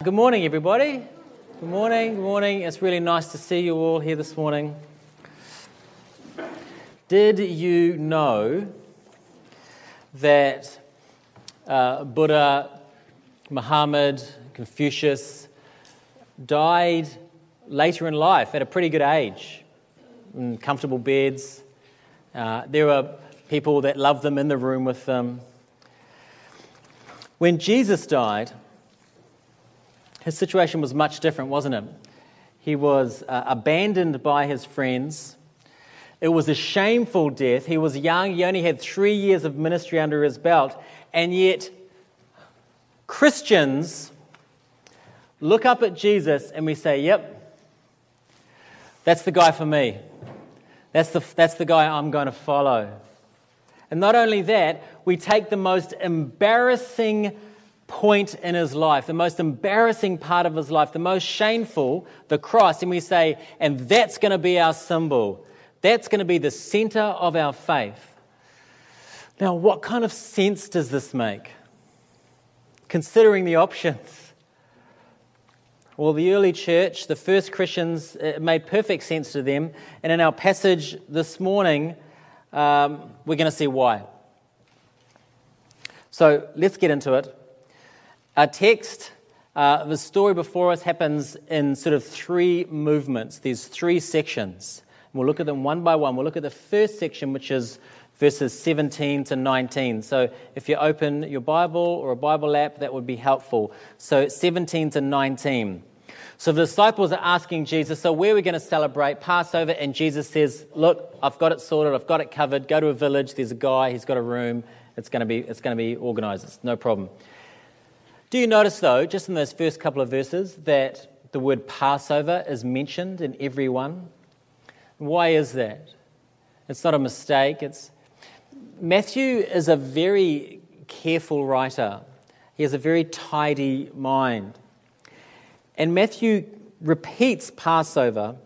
Good morning, everybody. Good morning, good morning. It's really nice to see you all here this morning. Did you know that uh, Buddha, Muhammad, Confucius died later in life at a pretty good age, in comfortable beds? Uh, there were people that loved them in the room with them. When Jesus died, his situation was much different, wasn't it? He was uh, abandoned by his friends. It was a shameful death. He was young, he only had three years of ministry under his belt, and yet Christians look up at Jesus and we say, Yep, that's the guy for me. That's the, that's the guy I'm going to follow. And not only that, we take the most embarrassing point in his life, the most embarrassing part of his life, the most shameful, the cross, and we say, and that's going to be our symbol. That's going to be the center of our faith. Now, what kind of sense does this make? Considering the options. Well, the early church, the first Christians, it made perfect sense to them. And in our passage this morning, um, we're going to see why. So let's get into it. Our text, uh, the story before us, happens in sort of three movements. There's three sections. We'll look at them one by one. We'll look at the first section, which is verses 17 to 19. So if you open your Bible or a Bible app, that would be helpful. So 17 to 19. So the disciples are asking Jesus, So where are we going to celebrate Passover? And Jesus says, Look, I've got it sorted, I've got it covered. Go to a village, there's a guy, he's got a room, it's going to be, it's going to be organized, it's no problem. Do you notice, though, just in those first couple of verses, that the word Passover is mentioned in every one? Why is that? It's not a mistake. It's Matthew is a very careful writer. He has a very tidy mind. And Matthew repeats Passover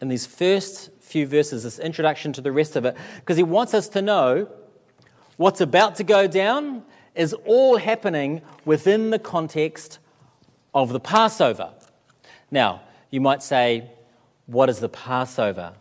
in these first few verses, this introduction to the rest of it, because he wants us to know what's about to go down is all happening within the context of the Passover. Now, you might say, what is the Passover?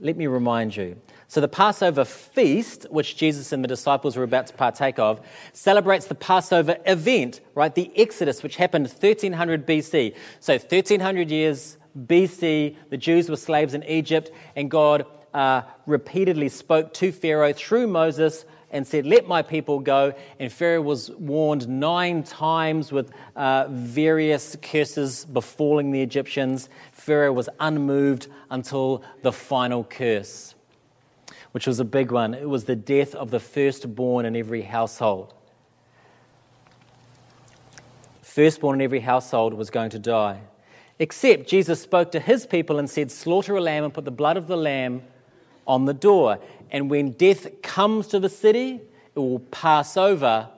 Let me remind you. So, the Passover feast, which Jesus and the disciples were about to partake of, celebrates the Passover event, right? The Exodus, which happened 1300 BC. So, 1300 years BC, the Jews were slaves in Egypt, and God uh, repeatedly spoke to Pharaoh through Moses and said, Let my people go. And Pharaoh was warned nine times with uh, various curses befalling the Egyptians. Pharaoh was unmoved until the final curse, which was a big one. It was the death of the firstborn in every household. Firstborn in every household was going to die. Except Jesus spoke to his people and said, Slaughter a lamb and put the blood of the lamb on the door. And when death comes to the city, it will pass over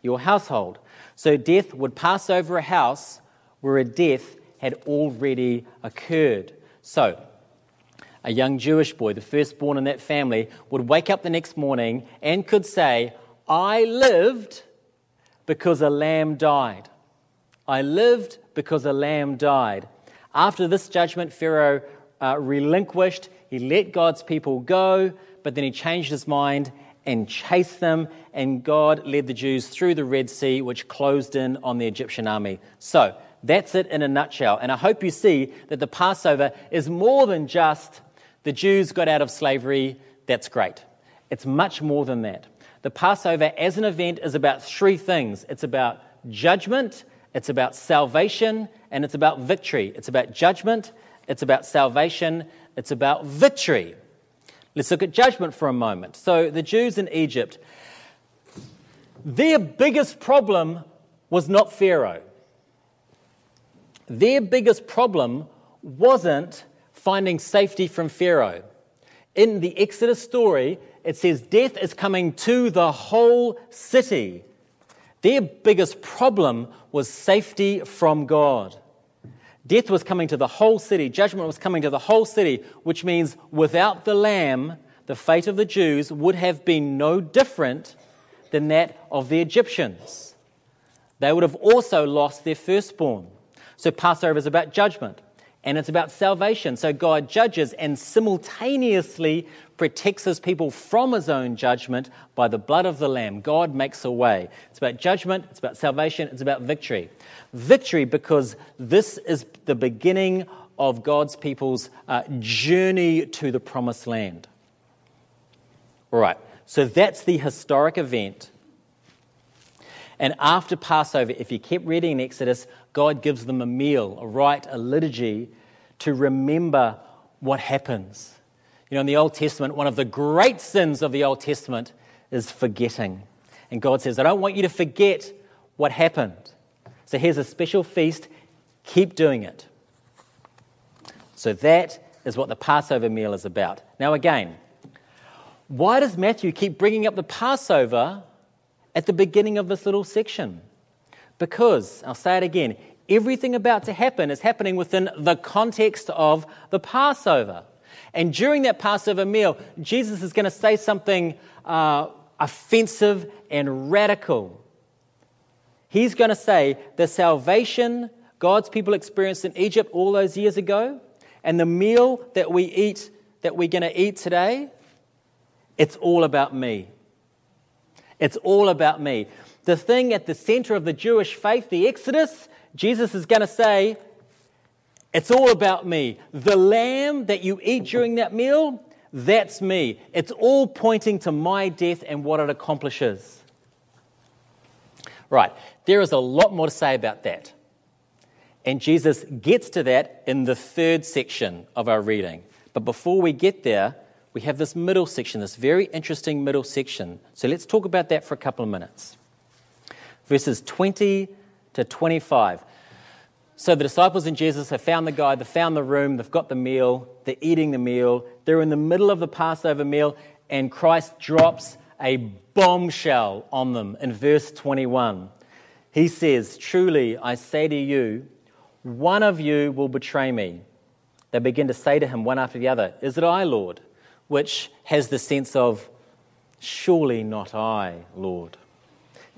your household. So death would pass over a house where a death had already occurred. So, a young Jewish boy, the firstborn in that family, would wake up the next morning and could say, I lived because a lamb died. I lived because a lamb died. After this judgment, Pharaoh uh, relinquished, he let God's people go but then he changed his mind and chased them, and God led the Jews through the Red Sea, which closed in on the Egyptian army. So, that's it in a nutshell. And I hope you see that the Passover is more than just the Jews got out of slavery, that's great. It's much more than that. The Passover as an event is about three things it's about judgment, it's about salvation, and it's about victory. It's about judgment, it's about salvation, it's about victory. Let's look at judgment for a moment. So, the Jews in Egypt, their biggest problem was not Pharaoh. Their biggest problem wasn't finding safety from Pharaoh. In the Exodus story, it says death is coming to the whole city. Their biggest problem was safety from God. Death was coming to the whole city, judgment was coming to the whole city, which means without the Lamb, the fate of the Jews would have been no different than that of the Egyptians. They would have also lost their firstborn. So Passover is about judgment and it's about salvation. So God judges and simultaneously protects his people from his own judgment by the blood of the Lamb. God makes a way. It's about judgment, it's about salvation, it's about victory. Victory because this is the beginning of God's people's uh, journey to the promised land. All right, so that's the historic event. And after Passover, if you keep reading in Exodus, God gives them a meal, a rite, a liturgy to remember what happens. You know, in the Old Testament, one of the great sins of the Old Testament is forgetting. And God says, I don't want you to forget what happened. So here's a special feast. Keep doing it. So that is what the Passover meal is about. Now, again, why does Matthew keep bringing up the Passover at the beginning of this little section? Because, I'll say it again, everything about to happen is happening within the context of the Passover. And during that Passover meal, Jesus is going to say something uh, offensive and radical. He's going to say the salvation God's people experienced in Egypt all those years ago and the meal that we eat, that we're going to eat today, it's all about me. It's all about me the thing at the center of the Jewish faith, the Exodus, Jesus is going to say, It's all about me. The lamb that you eat during that meal, that's me. It's all pointing to my death and what it accomplishes. Right, there is a lot more to say about that. And Jesus gets to that in the third section of our reading. But before we get there, we have this middle section, this very interesting middle section. So let's talk about that for a couple of minutes verses 20 to 25. So the disciples and Jesus have found the guy, they've found the room, they've got the meal, they're eating the meal, they're in the middle of the Passover meal, and Christ drops a bombshell on them in verse 21. He says, Truly, I say to you, one of you will betray me. They begin to say to him one after the other, Is it I, Lord? Which has the sense of, Surely not I, Lord.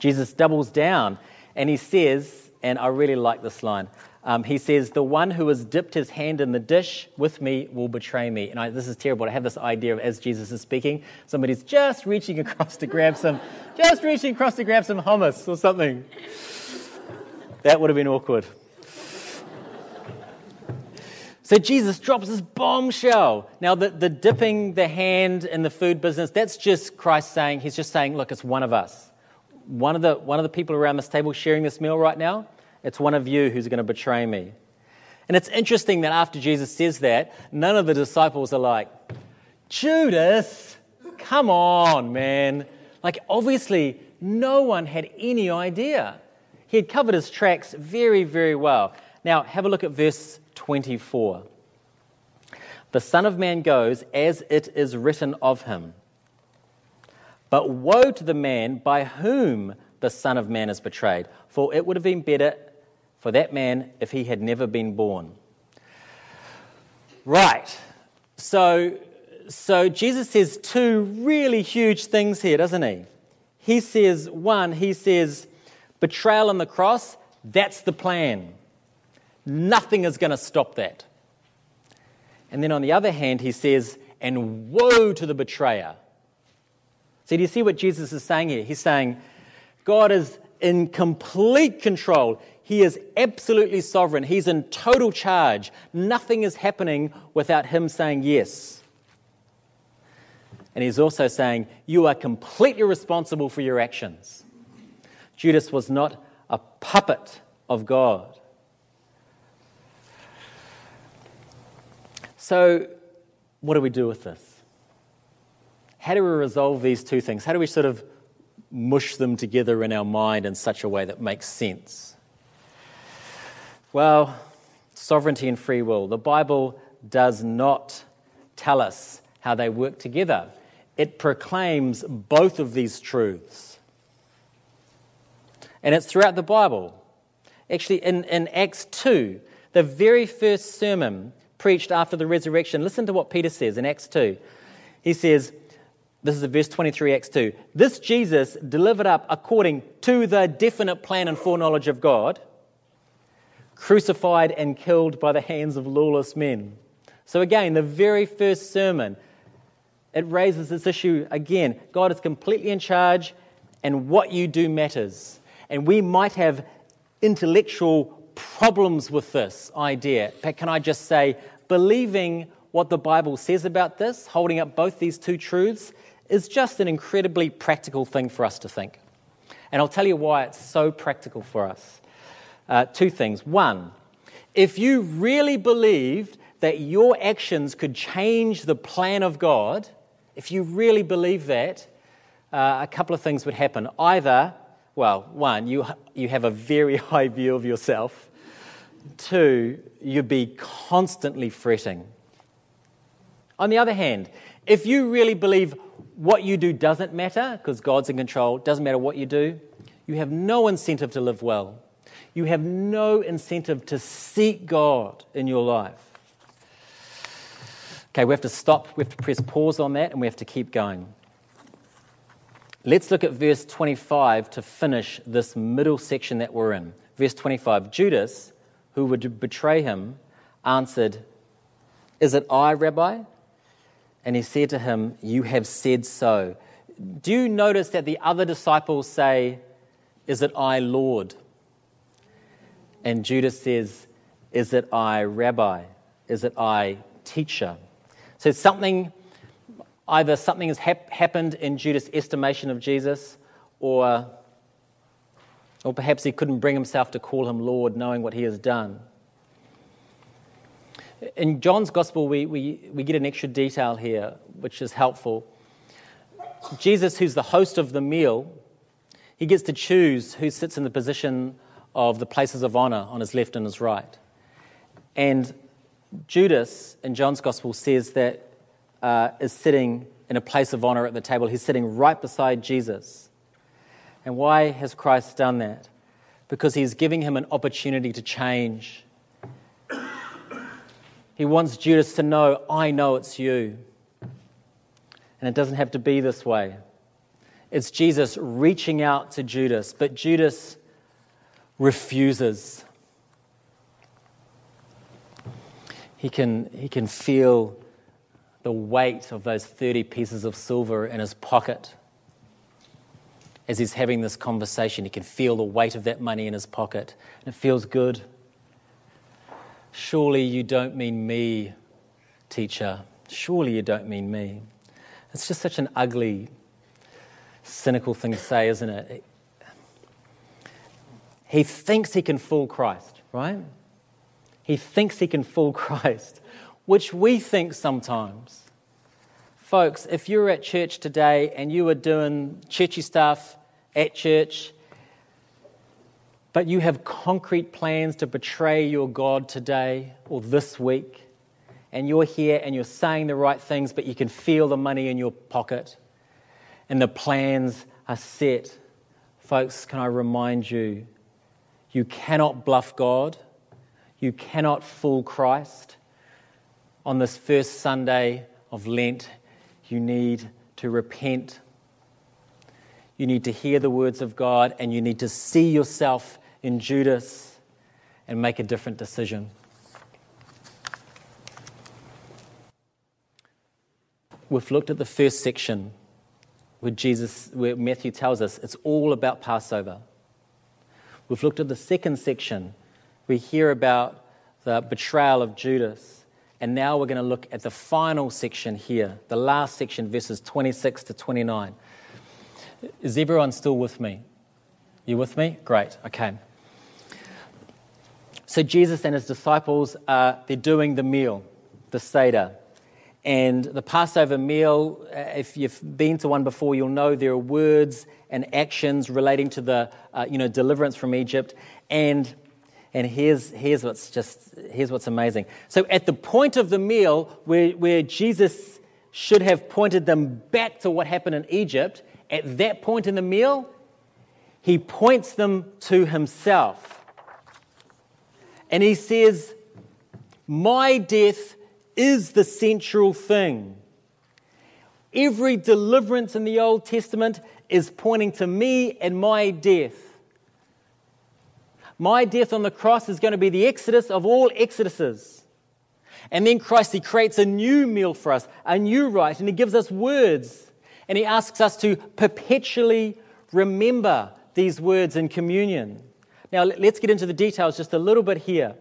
Jesus doubles down and he says, and I really like this line. Um, he says, The one who has dipped his hand in the dish with me will betray me. And I, this is terrible. I have this idea of as Jesus is speaking, somebody's just reaching across to grab some, just reaching across to grab some hummus or something. That would have been awkward. So Jesus drops this bombshell. Now, the, the dipping the hand in the food business, that's just Christ saying, He's just saying, Look, it's one of us one of the, one of the people around this table sharing this meal right now, it's one of you who's going to betray me. And it's interesting that after Jesus says that, none of the disciples are like, Judas, come on, man. Like, obviously, no one had any idea. He had covered his tracks very, very well. Now, have a look at verse 24. The Son of Man goes as it is written of him. But woe to the man by whom the Son of Man is betrayed, for it would have been better for that man if he had never been born. Right. So, so Jesus says two really huge things here, doesn't he? He says, one, he says, betrayal on the cross, that's the plan. Nothing is going to stop that. And then on the other hand, he says, and woe to the betrayer. So, do you see what Jesus is saying here? He's saying God is in complete control. He is absolutely sovereign. He's in total charge. Nothing is happening without Him saying yes. And He's also saying, You are completely responsible for your actions. Judas was not a puppet of God. So, what do we do with this? How do we resolve these two things? How do we sort of mush them together in our mind in such a way that makes sense? Well, sovereignty and free will. The Bible does not tell us how they work together, it proclaims both of these truths. And it's throughout the Bible. Actually, in, in Acts 2, the very first sermon preached after the resurrection, listen to what Peter says in Acts 2. He says, this is verse 23, Acts 2. This Jesus delivered up according to the definite plan and foreknowledge of God, crucified and killed by the hands of lawless men. So, again, the very first sermon, it raises this issue again. God is completely in charge, and what you do matters. And we might have intellectual problems with this idea. But can I just say, believing what the Bible says about this, holding up both these two truths, is just an incredibly practical thing for us to think. And I'll tell you why it's so practical for us. Uh, two things. One, if you really believed that your actions could change the plan of God, if you really believe that, uh, a couple of things would happen. Either, well, one, you, you have a very high view of yourself. Two, you'd be constantly fretting. On the other hand, if you really believe what you do doesn't matter, because God's in control, doesn't matter what you do, you have no incentive to live well. You have no incentive to seek God in your life. Okay, we have to stop, we have to press pause on that, and we have to keep going. Let's look at verse 25 to finish this middle section that we're in. Verse 25 Judas, who would betray him, answered, Is it I, Rabbi? And he said to him, You have said so. Do you notice that the other disciples say, Is it I, Lord? And Judas says, Is it I, Rabbi? Is it I, teacher? So something, either something has hap- happened in Judas' estimation of Jesus, or, or perhaps he couldn't bring himself to call him Lord, knowing what he has done. In John's Gospel, we, we, we get an extra detail here, which is helpful. Jesus, who's the host of the meal, he gets to choose who sits in the position of the places of honor on his left and his right. And Judas in John's Gospel says that uh, is sitting in a place of honor at the table. He's sitting right beside Jesus. And why has Christ done that? Because he's giving him an opportunity to change he wants Judas to know, I know it's you. And it doesn't have to be this way. It's Jesus reaching out to Judas, but Judas refuses. He can, he can feel the weight of those 30 pieces of silver in his pocket. As he's having this conversation, he can feel the weight of that money in his pocket. And it feels good. Surely you don't mean me, teacher. Surely you don't mean me. It's just such an ugly, cynical thing to say, isn't it? He thinks he can fool Christ, right? He thinks he can fool Christ, which we think sometimes. Folks, if you're at church today and you were doing churchy stuff at church but you have concrete plans to betray your God today or this week, and you're here and you're saying the right things, but you can feel the money in your pocket, and the plans are set. Folks, can I remind you, you cannot bluff God, you cannot fool Christ. On this first Sunday of Lent, you need to repent. You need to hear the words of God and you need to see yourself in Judas and make a different decision. We've looked at the first section where Jesus, where Matthew tells us it's all about Passover. We've looked at the second section. We hear about the betrayal of Judas. And now we're going to look at the final section here, the last section, verses 26 to 29. Is everyone still with me? You with me? Great. Okay. So Jesus and his disciples are they're doing the meal, the Seder. And the Passover meal, uh, if you've been to one before, you'll know there are words and actions relating to the uh, you know, deliverance from Egypt. And, and here's, here's, what's just, here's what's amazing. So at the point of the meal, where, where Jesus should have pointed them back to what happened in Egypt, at that point in the meal, he points them to himself. And he says, My death is the central thing. Every deliverance in the Old Testament is pointing to me and my death. My death on the cross is going to be the exodus of all exoduses. And then Christ, He creates a new meal for us, a new rite, and He gives us words. And He asks us to perpetually remember these words in communion. Now, let's get into the details just a little bit here.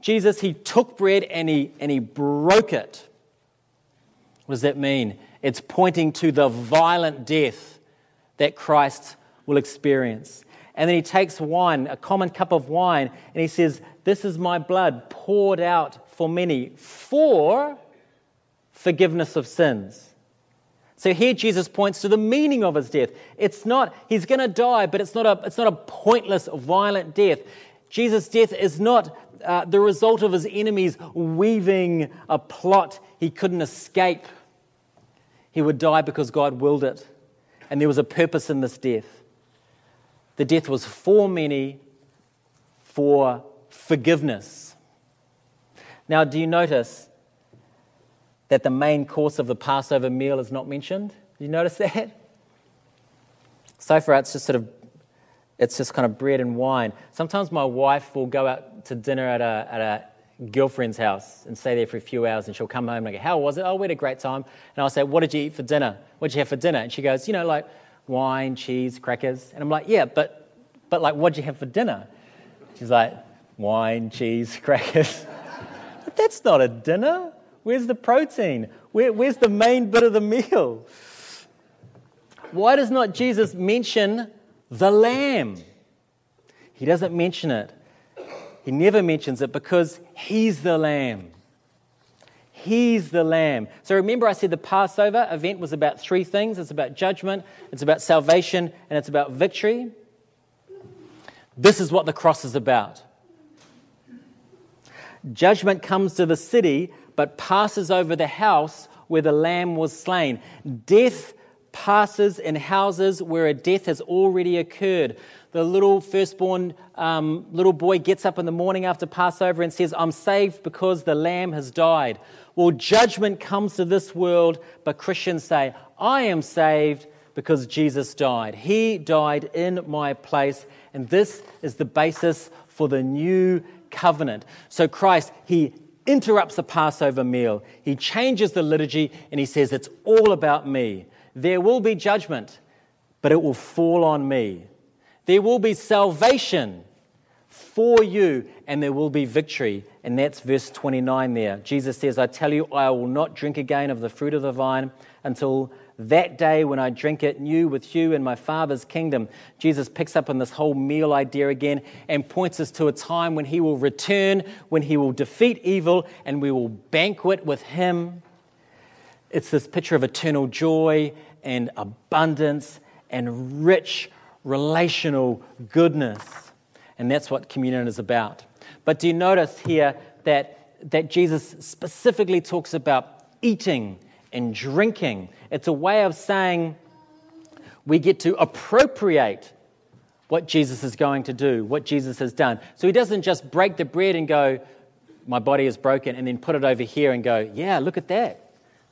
Jesus, He took bread and He, and he broke it. What does that mean? It's pointing to the violent death that Christ will experience. And then he takes wine, a common cup of wine, and he says, This is my blood poured out for many for forgiveness of sins. So here Jesus points to the meaning of his death. It's not, he's going to die, but it's not, a, it's not a pointless, violent death. Jesus' death is not uh, the result of his enemies weaving a plot he couldn't escape. He would die because God willed it, and there was a purpose in this death. The death was for many, for forgiveness. Now, do you notice that the main course of the Passover meal is not mentioned? You notice that? So far, it's just sort of, it's just kind of bread and wine. Sometimes my wife will go out to dinner at a, at a girlfriend's house and stay there for a few hours, and she'll come home and I go, "How was it? Oh, we had a great time." And I'll say, "What did you eat for dinner? What did you have for dinner?" And she goes, "You know, like wine, cheese, crackers." And I'm like, "Yeah, but, but like, what did you have for dinner?" She's like, "Wine, cheese, crackers." that's not a dinner. Where's the protein? Where, where's the main bit of the meal? Why does not Jesus mention the lamb? He doesn't mention it. He never mentions it because he's the lamb. He's the lamb. So remember, I said the Passover event was about three things it's about judgment, it's about salvation, and it's about victory. This is what the cross is about. Judgment comes to the city but passes over the house where the lamb was slain. Death passes in houses where a death has already occurred. The little firstborn um, little boy gets up in the morning after Passover and says, I'm saved because the lamb has died. Well, judgment comes to this world, but Christians say, I am saved because Jesus died. He died in my place, and this is the basis for the new covenant. So Christ, He interrupts the Passover meal. He changes the liturgy and he says, It's all about me. There will be judgment, but it will fall on me. There will be salvation for you, and there will be victory. And that's verse 29 there. Jesus says, I tell you, I will not drink again of the fruit of the vine until that day when I drink it new with you in my Father's kingdom. Jesus picks up on this whole meal idea again and points us to a time when he will return, when he will defeat evil, and we will banquet with him. It's this picture of eternal joy and abundance and rich relational goodness. And that's what communion is about. But do you notice here that, that Jesus specifically talks about eating and drinking? It's a way of saying we get to appropriate what Jesus is going to do, what Jesus has done. So he doesn't just break the bread and go, My body is broken, and then put it over here and go, Yeah, look at that.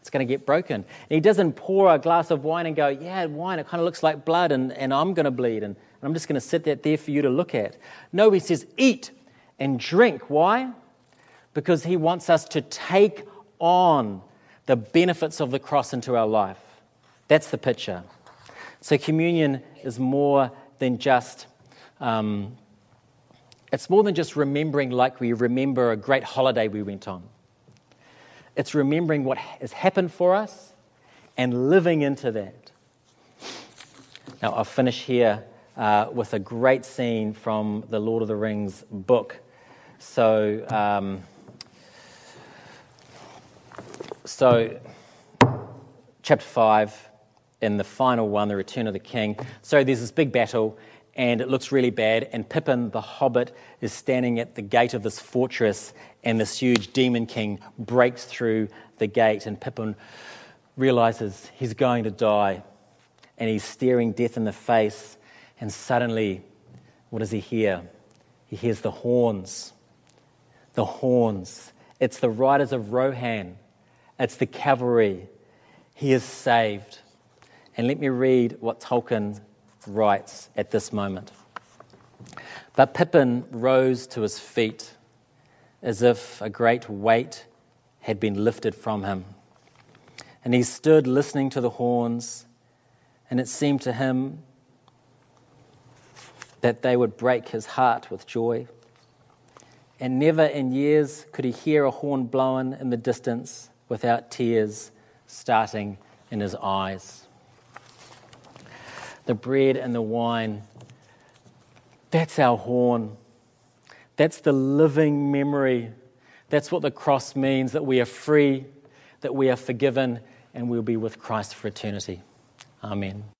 It's going to get broken. And he doesn't pour a glass of wine and go, Yeah, wine, it kind of looks like blood, and, and I'm going to bleed, and, and I'm just going to sit that there for you to look at. No, he says, Eat and drink. Why? Because he wants us to take on the benefits of the cross into our life. That's the picture. So, communion is more than just. Um, it's more than just remembering like we remember a great holiday we went on. It's remembering what has happened for us and living into that. Now, I'll finish here uh, with a great scene from the Lord of the Rings book. So, um, so, chapter 5, in the final one, The Return of the King. So, there's this big battle, and it looks really bad. And Pippin, the hobbit, is standing at the gate of this fortress, and this huge demon king breaks through the gate. And Pippin realizes he's going to die, and he's staring death in the face. And suddenly, what does he hear? He hears the horns. The horns. It's the riders of Rohan it's the cavalry. He is saved. And let me read what Tolkien writes at this moment. But Pippin rose to his feet as if a great weight had been lifted from him. And he stood listening to the horns, and it seemed to him that they would break his heart with joy. And never in years could he hear a horn blown in the distance without tears starting in his eyes. The bread and the wine, that's our horn. That's the living memory. That's what the cross means that we are free, that we are forgiven, and we'll be with Christ for eternity. Amen.